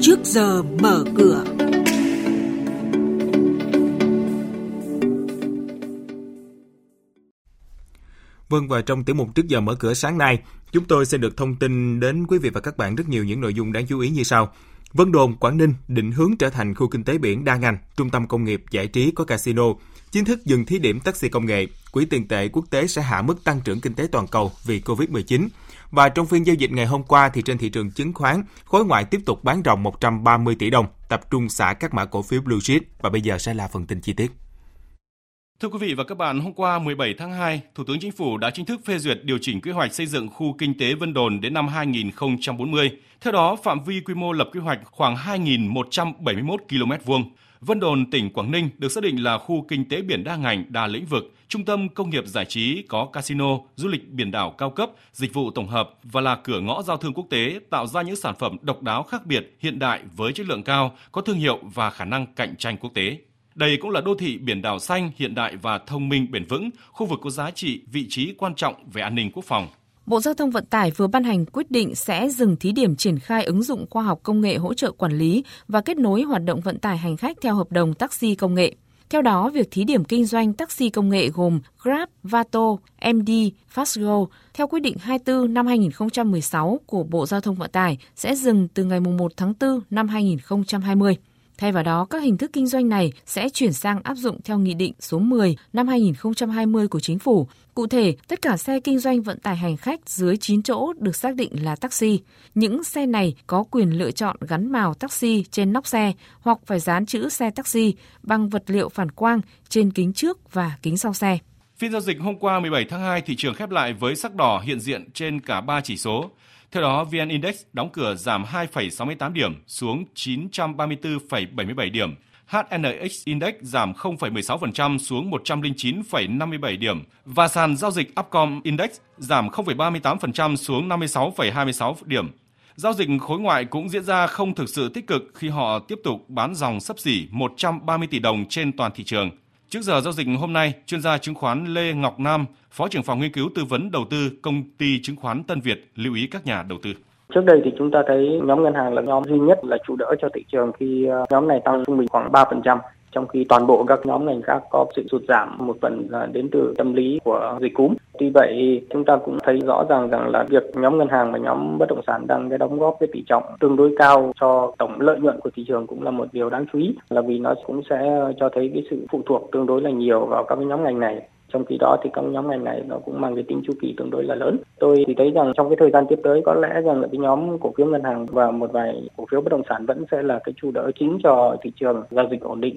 trước giờ mở cửa. Vâng và trong tiểu mục trước giờ mở cửa sáng nay, chúng tôi sẽ được thông tin đến quý vị và các bạn rất nhiều những nội dung đáng chú ý như sau. Vân Đồn, Quảng Ninh định hướng trở thành khu kinh tế biển đa ngành, trung tâm công nghiệp giải trí có casino, chính thức dừng thí điểm taxi công nghệ. Quỹ tiền tệ quốc tế sẽ hạ mức tăng trưởng kinh tế toàn cầu vì Covid-19. Và trong phiên giao dịch ngày hôm qua thì trên thị trường chứng khoán, khối ngoại tiếp tục bán ròng 130 tỷ đồng, tập trung xả các mã cổ phiếu blue chip và bây giờ sẽ là phần tin chi tiết. Thưa quý vị và các bạn, hôm qua 17 tháng 2, Thủ tướng Chính phủ đã chính thức phê duyệt điều chỉnh quy hoạch xây dựng khu kinh tế Vân Đồn đến năm 2040. Theo đó, phạm vi quy mô lập quy hoạch khoảng 2.171 km vuông. Vân Đồn, tỉnh Quảng Ninh được xác định là khu kinh tế biển đa ngành, đa lĩnh vực, trung tâm công nghiệp giải trí có casino, du lịch biển đảo cao cấp, dịch vụ tổng hợp và là cửa ngõ giao thương quốc tế tạo ra những sản phẩm độc đáo khác biệt, hiện đại với chất lượng cao, có thương hiệu và khả năng cạnh tranh quốc tế. Đây cũng là đô thị biển đảo xanh, hiện đại và thông minh bền vững, khu vực có giá trị, vị trí quan trọng về an ninh quốc phòng. Bộ Giao thông Vận tải vừa ban hành quyết định sẽ dừng thí điểm triển khai ứng dụng khoa học công nghệ hỗ trợ quản lý và kết nối hoạt động vận tải hành khách theo hợp đồng taxi công nghệ. Theo đó, việc thí điểm kinh doanh taxi công nghệ gồm Grab, Vato, MD, Fastgo theo quyết định 24 năm 2016 của Bộ Giao thông Vận tải sẽ dừng từ ngày 1 tháng 4 năm 2020. Thay vào đó, các hình thức kinh doanh này sẽ chuyển sang áp dụng theo Nghị định số 10 năm 2020 của Chính phủ. Cụ thể, tất cả xe kinh doanh vận tải hành khách dưới 9 chỗ được xác định là taxi. Những xe này có quyền lựa chọn gắn màu taxi trên nóc xe hoặc phải dán chữ xe taxi bằng vật liệu phản quang trên kính trước và kính sau xe. Phiên giao dịch hôm qua 17 tháng 2, thị trường khép lại với sắc đỏ hiện diện trên cả 3 chỉ số. Theo đó, VN Index đóng cửa giảm 2,68 điểm xuống 934,77 điểm. HNX Index giảm 0,16% xuống 109,57 điểm và sàn giao dịch Upcom Index giảm 0,38% xuống 56,26 điểm. Giao dịch khối ngoại cũng diễn ra không thực sự tích cực khi họ tiếp tục bán dòng sấp xỉ 130 tỷ đồng trên toàn thị trường. Trước giờ giao dịch hôm nay, chuyên gia chứng khoán Lê Ngọc Nam, Phó trưởng phòng nghiên cứu tư vấn đầu tư công ty chứng khoán Tân Việt lưu ý các nhà đầu tư. Trước đây thì chúng ta thấy nhóm ngân hàng là nhóm duy nhất là chủ đỡ cho thị trường khi ờ, nhóm này tăng trung bình khoảng 3% trong khi toàn bộ các nhóm ngành khác có sự sụt giảm một phần là đến từ tâm lý của dịch cúm. Tuy vậy, chúng ta cũng thấy rõ ràng rằng là việc nhóm ngân hàng và nhóm bất động sản đang cái đóng góp cái tỷ trọng tương đối cao cho tổng lợi nhuận của thị trường cũng là một điều đáng chú ý là vì nó cũng sẽ cho thấy cái sự phụ thuộc tương đối là nhiều vào các cái nhóm ngành này. Trong khi đó thì các nhóm ngành này nó cũng mang cái tính chu kỳ tương đối là lớn. Tôi thì thấy rằng trong cái thời gian tiếp tới có lẽ rằng là cái nhóm cổ phiếu ngân hàng và một vài cổ phiếu bất động sản vẫn sẽ là cái chủ đỡ chính cho thị trường giao dịch ổn định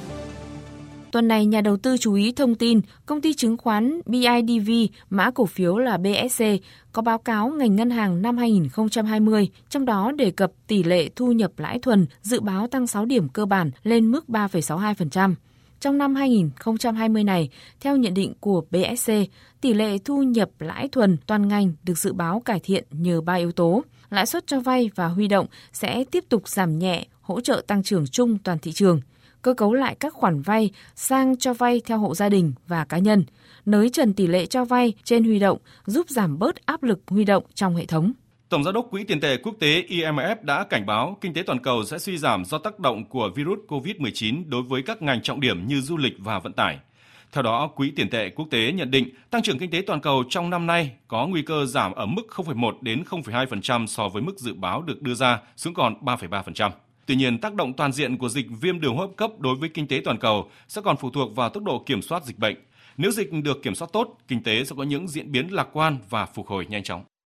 Tuần này, nhà đầu tư chú ý thông tin công ty chứng khoán BIDV, mã cổ phiếu là BSC, có báo cáo ngành ngân hàng năm 2020, trong đó đề cập tỷ lệ thu nhập lãi thuần dự báo tăng 6 điểm cơ bản lên mức 3,62%. Trong năm 2020 này, theo nhận định của BSC, tỷ lệ thu nhập lãi thuần toàn ngành được dự báo cải thiện nhờ ba yếu tố. Lãi suất cho vay và huy động sẽ tiếp tục giảm nhẹ, hỗ trợ tăng trưởng chung toàn thị trường cơ cấu lại các khoản vay sang cho vay theo hộ gia đình và cá nhân, nới trần tỷ lệ cho vay trên huy động giúp giảm bớt áp lực huy động trong hệ thống. Tổng giám đốc Quỹ tiền tệ quốc tế IMF đã cảnh báo kinh tế toàn cầu sẽ suy giảm do tác động của virus COVID-19 đối với các ngành trọng điểm như du lịch và vận tải. Theo đó, Quỹ tiền tệ quốc tế nhận định tăng trưởng kinh tế toàn cầu trong năm nay có nguy cơ giảm ở mức 0,1 đến 0,2% so với mức dự báo được đưa ra xuống còn 3,3%. Tuy nhiên, tác động toàn diện của dịch viêm đường hô hấp cấp đối với kinh tế toàn cầu sẽ còn phụ thuộc vào tốc độ kiểm soát dịch bệnh. Nếu dịch được kiểm soát tốt, kinh tế sẽ có những diễn biến lạc quan và phục hồi nhanh chóng.